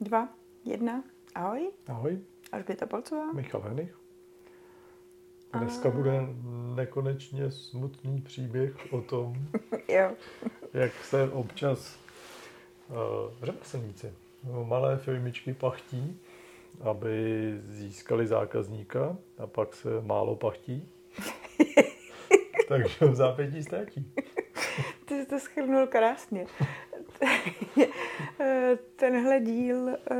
dva, jedna. Ahoj, Ahoj, Alžběta Polcová. Michal Henich. Dneska bude nekonečně smutný příběh o tom, Jo, jak se občas uh, řemeslníci, malé firmičky pachtí, aby získali zákazníka a pak se málo pachtí. Takže v zápětí ztratí. ty jsi to schrnul krásně. Tenhle díl eh,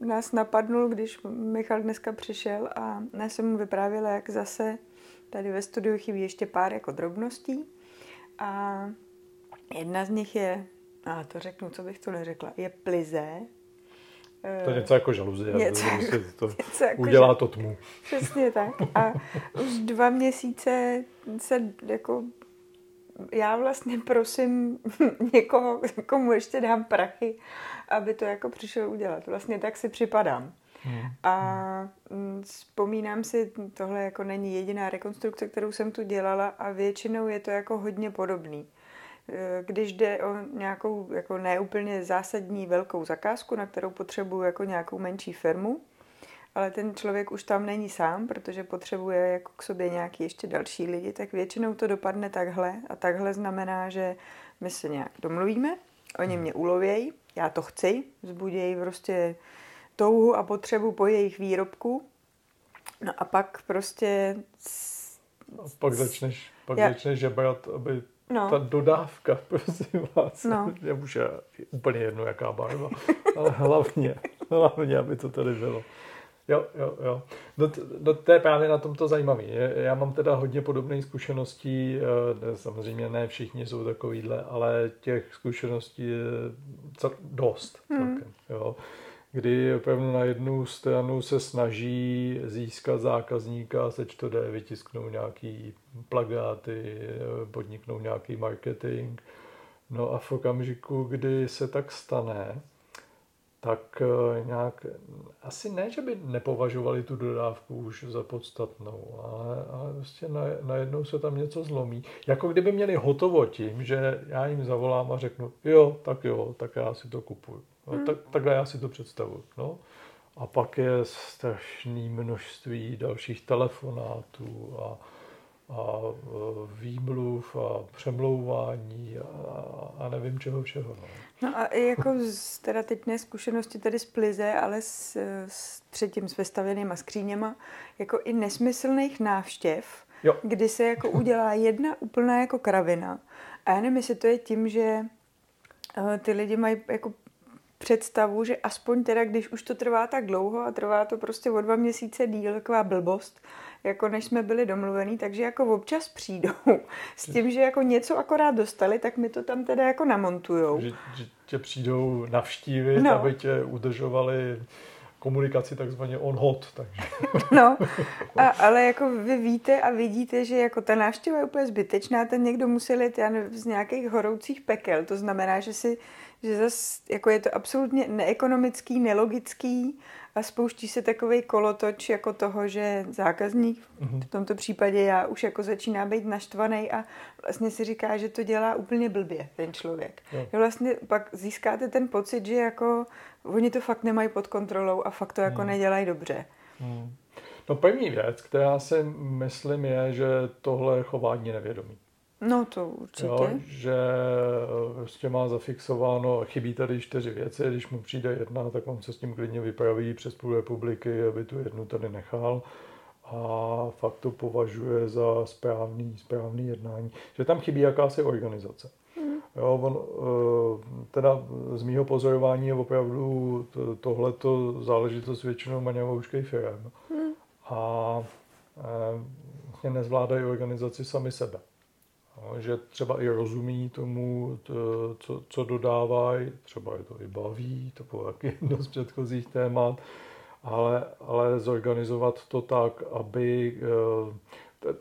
nás napadnul, když Michal dneska přišel a já jsem mu vyprávěla, jak zase tady ve studiu chybí ještě pár jako drobností. A jedna z nich je, a to řeknu, co bych to neřekla, je plize. To je něco jako žaluzie. Něco jako- to něco jako udělá to tmu. Přesně tak. A už dva měsíce se jako já vlastně prosím někoho, komu ještě dám prachy, aby to jako přišel udělat. Vlastně tak si připadám. Hmm. A mm, vzpomínám si, tohle jako není jediná rekonstrukce, kterou jsem tu dělala a většinou je to jako hodně podobný. E, Když jde o nějakou jako neúplně zásadní velkou zakázku, na kterou potřebuju jako nějakou menší firmu, ale ten člověk už tam není sám, protože potřebuje jako k sobě nějaký ještě další lidi, tak většinou to dopadne takhle. A takhle znamená, že my se nějak domluvíme, oni mě ulovějí, já to chci, vzbudějí prostě touhu a potřebu po jejich výrobku. No a pak prostě... A pak začneš, pak Já- začneš žebrat, aby No. ta dodávka, prosím vás, No. je už je úplně jedno, jaká barva, ale hlavně, hlavně, aby to tady bylo. Jo, jo, jo. No, no to je právě na tom to zajímavé. Já mám teda hodně podobných zkušeností, eh, samozřejmě ne všichni jsou takovýhle, ale těch zkušeností je dost celkem, jo. Kdy opravdu na jednu stranu se snaží získat zákazníka, seč to jde, vytisknou nějaký plagáty, eh, podniknou nějaký marketing. No a v okamžiku, kdy se tak stane, tak eh, nějak, asi ne, že by nepovažovali tu dodávku už za podstatnou, ale, ale prostě na, najednou se tam něco zlomí. Jako kdyby měli hotovo tím, že já jim zavolám a řeknu, jo, tak jo, tak já si to kupuju. No, tak, takhle já si to představuju. No. A pak je strašné množství dalších telefonátů a, a výmluv a přemlouvání a, a nevím čeho všeho. No. No a i jako z, teda teď ne zkušenosti tady z Plize, ale s, s třetím s vestavěnýma skříněma, jako i nesmyslných návštěv, Jo. kdy se jako udělá jedna úplná jako kravina. A já nevím, jestli to je tím, že eh, ty lidi mají jako představu, že aspoň teda, když už to trvá tak dlouho a trvá to prostě o dva měsíce díl, taková blbost, jako než jsme byli domluvení, takže jako občas přijdou s tím, že jako něco akorát dostali, tak mi to tam teda jako namontujou. Že, že tě přijdou navštívit, No. aby tě udržovali komunikaci takzvaně on hot. Takže. No, a, ale jako vy víte a vidíte, že jako ta návštěva je úplně zbytečná, ten někdo musel jít já nevím, z nějakých horoucích pekel, to znamená, že si, že zas, jako je to absolutně neekonomický, nelogický a spouští se takový kolotoč jako toho, že zákazník, v tomto případě já, už jako začíná být naštvaný a vlastně si říká, že to dělá úplně blbě ten člověk. Že vlastně pak získáte ten pocit, že jako oni to fakt nemají pod kontrolou a fakt to jako nedělají dobře. Hmm. No první věc, která si myslím je, že tohle je chování nevědomí. No to určitě. Jo, že prostě má zafixováno, chybí tady čtyři věci, když mu přijde jedna, tak on se s tím klidně vypraví přes půl republiky, aby tu jednu tady nechal a fakt to považuje za správný, správný jednání. Že tam chybí jakási organizace. Jo, on, eh, teda z mýho pozorování je opravdu to- tohleto záležitost většinou maňavouškej firm. A eh, vlastně nezvládají organizaci sami sebe. Že třeba i rozumí tomu, to, co, co dodávají, třeba je to i baví, to bylo taky jedno z předchozích témat, ale, ale zorganizovat to tak, aby... eh,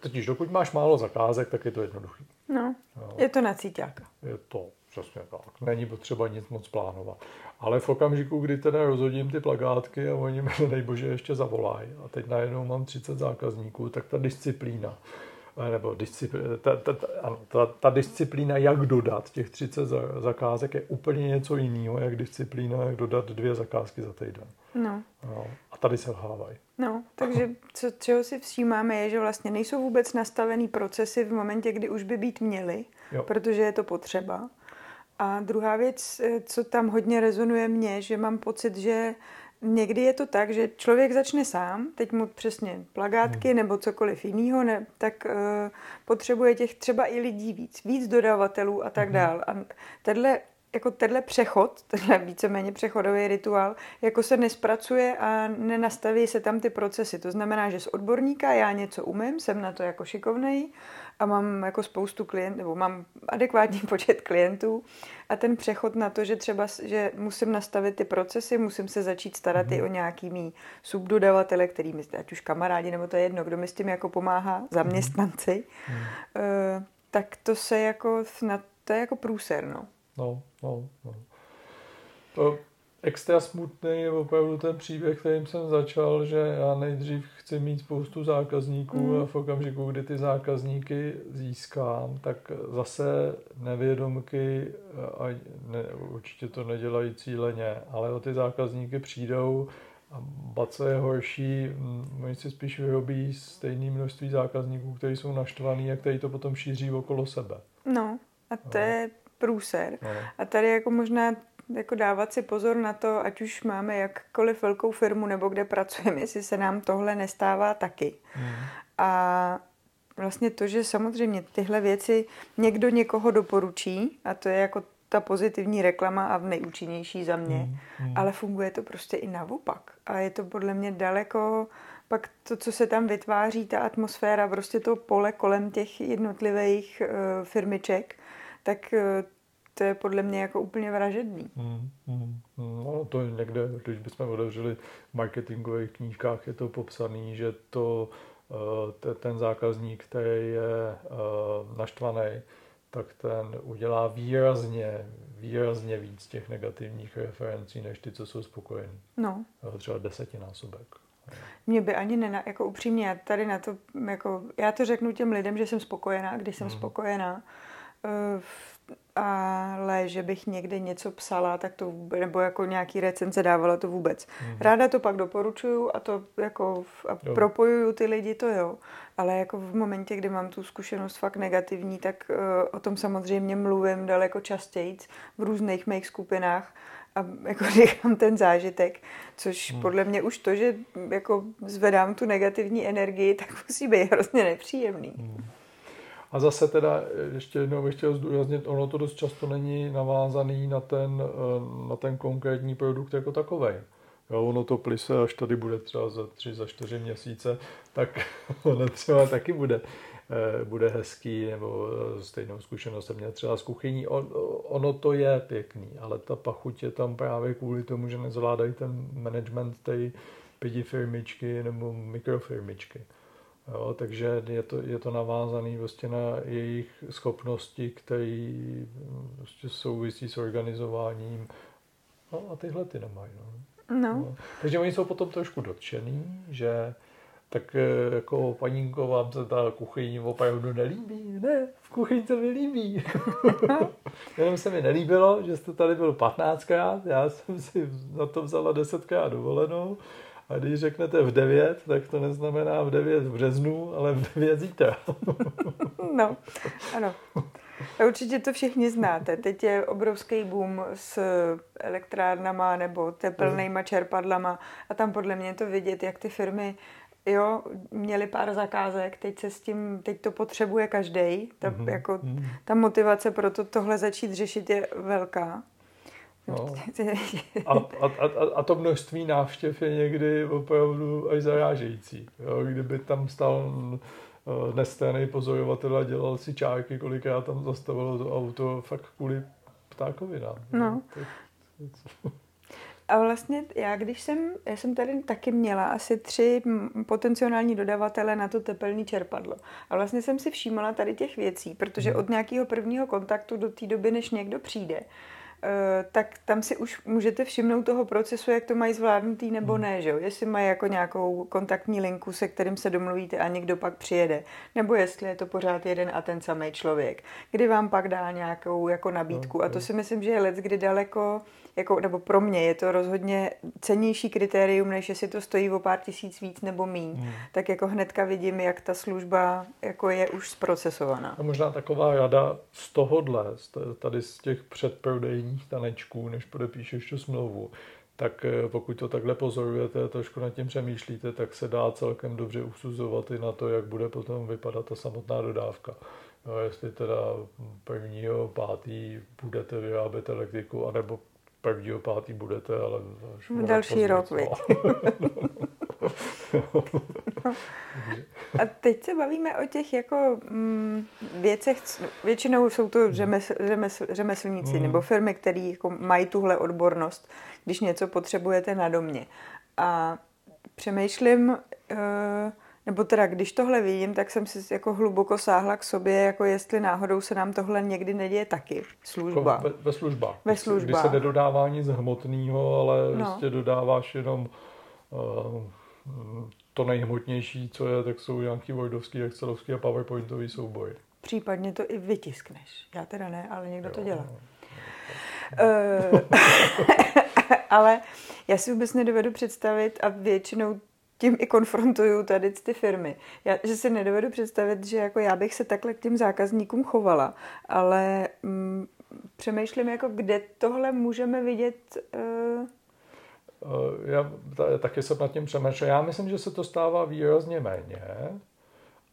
Totiž dokud máš málo zakázek, tak je to jednoduché. No, Jo. je to na cíťáka. Je to přesně tak. Není potřeba nic moc plánovat. Ale v okamžiku, kdy teda rozhodím ty plagátky a oni mi, dej bože, ještě zavolají a teď najednou mám 30 zákazníků, tak ta disciplína nebo disciplína, ta, ta, ta, ta, ta disciplína, jak dodat těch 30 zakázek, je úplně něco jiného, jak disciplína, jak dodat dvě zakázky za týden. No. no a tady se lhávají. No, takže co, čeho si všímáme je, že vlastně nejsou vůbec nastavený procesy v momentě, kdy už by být měly, jo. protože je to potřeba. A druhá věc, eh, co tam hodně rezonuje mně, že mám pocit, že někdy je to tak, že člověk začne sám, teď mu přesně plagátky hmm. nebo cokoliv jiného, ne, tak uh, potřebuje těch třeba i lidí víc, víc dodavatelů a tak hmm. dál. A tenhle jako tenhle přechod, tenhle víceméně přechodový rituál, jako se nespracuje a nenastaví se tam ty procesy. To znamená, že z odborníka já něco umím, jsem na to jako šikovnej a mám jako spoustu klientů, nebo mám adekvátní počet klientů a ten přechod na to, že třeba, že musím nastavit ty procesy, musím se začít starat i mhm. o nějaký mý subdodavatele, který mi, ať už kamarádi, nebo to je jedno, kdo mi s tím jako pomáhá, zaměstnanci, mm-hmm. uh, tak to se jako, na, to je jako průser, no. No, no, no. To extra smutný je opravdu ten příběh, kterým jsem začal, že já nejdřív chci mít spoustu zákazníků mm. a v okamžiku, kdy ty zákazníky získám, tak zase nevědomky, a ne, určitě to nedělají cíleně, ale o ty zákazníky přijdou a bace je horší, mm, oni si spíš vyrobí stejné množství zákazníků, kteří jsou naštvaní a kteří to potom šíří okolo sebe. No a to no. je průser. No. A tady jako možná jako dávat si pozor na to, ať už máme jakkoliv velkou firmu nebo kde pracujeme, jestli se nám tohle nestává taky. Mm. A vlastně to, že samozřejmě tyhle věci někdo někoho doporučí a to je jako ta pozitivní reklama a nejúčinnější za mě, mm, mm. ale funguje to prostě i naopak. A je to podle mě daleko, pak to, co se tam vytváří, ta atmosféra, prostě to pole kolem těch jednotlivých uh, firmiček, tak uh, to je podle mě jako úplně vražedný. Hmm, hmm. No, to je někde, když bychom otevřeli v marketingových knížkách, je to popsaný, že to uh, ten zákazník, který je uh, naštvaný, tak ten udělá výrazně, výrazně víc těch negativních referencí, než ty, co jsou spokojení. No. Třeba desetinásobek. Mě by ani nena, jako upřímně, já tady na to, jako, já to řeknu těm lidem, že jsem spokojená, když jsem hmm. spokojená. Uh, ale že bych někde něco psala, tak to vůbec, nebo jako nějaký recenze dávala to vůbec. Mm. Ráda to pak doporučuju a to jako a propojuju ty lidi, to jo. Ale jako v momentě, kdy mám tu zkušenost fakt negativní, tak uh, o tom samozřejmě mluvím daleko častěji v různých mých skupinách a jako říkám ten zážitek, což hmm. podle mě už to, že jako zvedám tu negativní energii, tak musí být hrozně nepříjemný. Hmm. A zase teda ještě jednou bych chtěl zdůraznit, ono to dost často není navázaný na ten, eh, na ten konkrétní produkt jako takový. Jo, ono to plise, až tady bude třeba za tři, za čtyři měsíce, tak ono třeba taky bude, eh, bude hezký, nebo eh, stejnou zkušenost jsem měl třeba z kuchyní. On, ono to je pěkný, ale ta pachuť je tam právě kvůli tomu, že nezvládají ten management té pěti firmičky nebo mikrofirmičky. Jo, takže je to, je to navázané vlastně na jejich schopnosti, které vlastně souvisí s organizováním. No a tyhle ty nemají. No. No. No. Takže oni jsou potom trošku dotčený, že tak eh, jako panínko, vám se ta kuchyň opravdu nelíbí? Ne, v kuchyni se mi líbí. Jenom se mi nelíbilo, že jste tady byl 15krát, já jsem si na to vzala 10krát dovolenou a když řeknete v 9, tak to neznamená v 9 v březnu, ale v 9 zítra. no, ano. A určitě to všichni znáte. Teď je obrovský boom s elektrárnama nebo teplnýma čerpadlama a tam podle mě to vidět, jak ty firmy jo, měli pár zakázek, teď se s tím, teď to potřebuje každý. Ta, mm-hmm. jako, mhm. ta motivace pro to, tohle začít řešit je velká. No. A, a, a, a to množství návštěv je někdy opravdu až zarážející. Jo? Kdyby tam stal eh, nestranný pozorovatel a dělal si čárky, kolikrát tam zastavilo to auto fakt kvůli ptákovinám. No. A vlastně já, když jsem, já jsem tady taky měla asi tři potenciální dodavatele na to tepelné čerpadlo. A vlastně jsem si všímala tady těch věcí, protože mhm. od nějakého prvního kontaktu do té doby, než někdo přijde, tak tam si už můžete všimnout toho procesu, jak to mají zvládnutý nebo Hmm. ne, že jo? Jestli mají jako nějakou kontaktní linku, se kterým se domluvíte a někdo pak přijede. Nebo jestli je to pořád jeden a ten samý člověk. Kdy vám pak dá nějakou jako nabídku. A to si myslím, že je let, kdy daleko, jako, nebo pro mě je to rozhodně cenější kritérium, než jestli to stojí o pár tisíc víc nebo míň. Hmm. Tak jako hnedka vidím, jak ta služba jako je už zprocesovaná. A možná taková rada z tohohle, tady z těch předprodejních tanečků, než podepíšeš tu smlouvu, tak eh, pokud to takhle pozorujete a trošku nad tím přemýšlíte, tak se dá celkem dobře usuzovat i na to, jak bude potom vypadat ta samotná dodávka. Jo, jestli teda prvního pátý budete vyrábět elektriku, anebo prvního pátý budete, ale Další rok, co? A teď se bavíme o těch jako mm, věcech, většinou jsou to řemesl, řemesl, řemeslníci Mm. nebo firmy, které jako mají tuhle odbornost, když něco potřebujete na domě. A přemýšlím, eh, nebo teda když tohle vidím, tak jsem si jako hluboko sáhla k sobě, jako jestli náhodou se nám tohle někdy neděje taky. Služba. Jako Ve, ve službách. Ve službách. Kdy se nedodává nic hmotného, ale No. no. prostě dodáváš jenom uh, to nejhmotnější, co je, tak jsou nějaký Wordovský, Excelovský a PowerPointový soubory. Případně to i vytiskneš. Já teda ne, ale někdo to Jo, dělá. no. Eh, ale já si vůbec nedovedu představit a většinou tím i konfrontuju tady ty firmy. Já, že si nedovedu představit, že jako já bych se takhle k těm zákazníkům chovala, ale mm, přemýšlím, jako kde tohle můžeme vidět. Uh, Já ta- taky jsem nad tím přemýšlel. Já myslím, že se to stává výrazně méně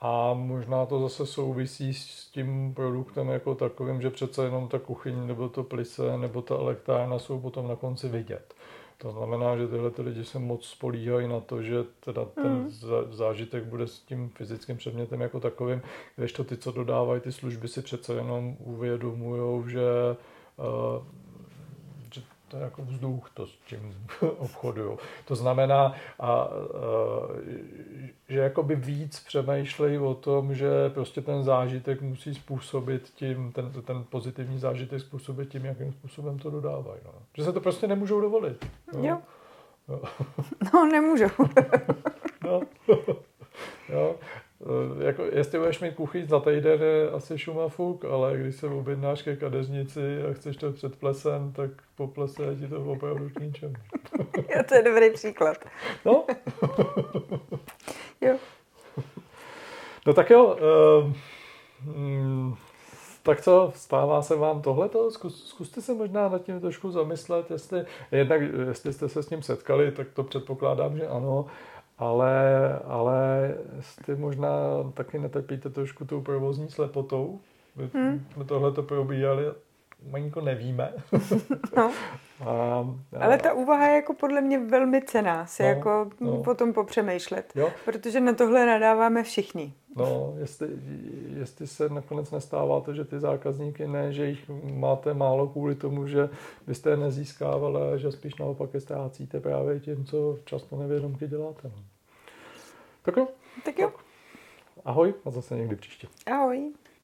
a možná to zase souvisí s tím produktem jako takovým, že přece jenom ta kuchyň nebo to plice nebo ta elektrárna jsou potom na konci vidět. To znamená, že tyhle ty lidi se moc spolíhají na to, že teda ten Mm. zá- zážitek bude s tím fyzickým předmětem jako takovým, když to ty, co dodávají ty služby, si přece jenom uvědomují, že uh, že to je jako vzduch, to s čím obchodují. To znamená, a, a, že jakoby víc přemýšlejí o tom, že prostě ten zážitek musí způsobit tím, ten, ten pozitivní zážitek způsobit tím, jakým způsobem to dodávají. No. Že se to prostě nemůžou dovolit. No. jo. Jo. No, nemůžu. No. jo. E, Jako, jestli budeš mít kuchyň za týden, je asi šuma fuk, ale když se objednáš ke kadeřnici a chceš to před plesem, tak po plese je ti to opravdu k ničemu. jo, to je dobrý příklad. No, Jo. no tak jo. Mm, tak co, stává se vám tohleto? Zkus, zkuste se možná nad tím trošku zamyslet, jestli, jednak, jestli jste se s ním setkali, tak to předpokládám, že ano, ale, ale jestli možná taky netrpíte trošku tou provozní slepotou. My, Hmm. tohle to probíhali, malinko nevíme. No. a, a, Ale ta úvaha je jako podle mě velmi cená, se No, jako no. potom popřemýšlet. Jo, Protože na tohle nadáváme všichni. No, jestli, jestli se nakonec nestává to, že ty zákazníky ne, že jich máte málo kvůli tomu, že byste je nezískávali, že spíš naopak je ztrácíte právě tím, co často nevědomky děláte. no. Tak jo, Tak jo, ahoj a zase někdy příště. ahoj.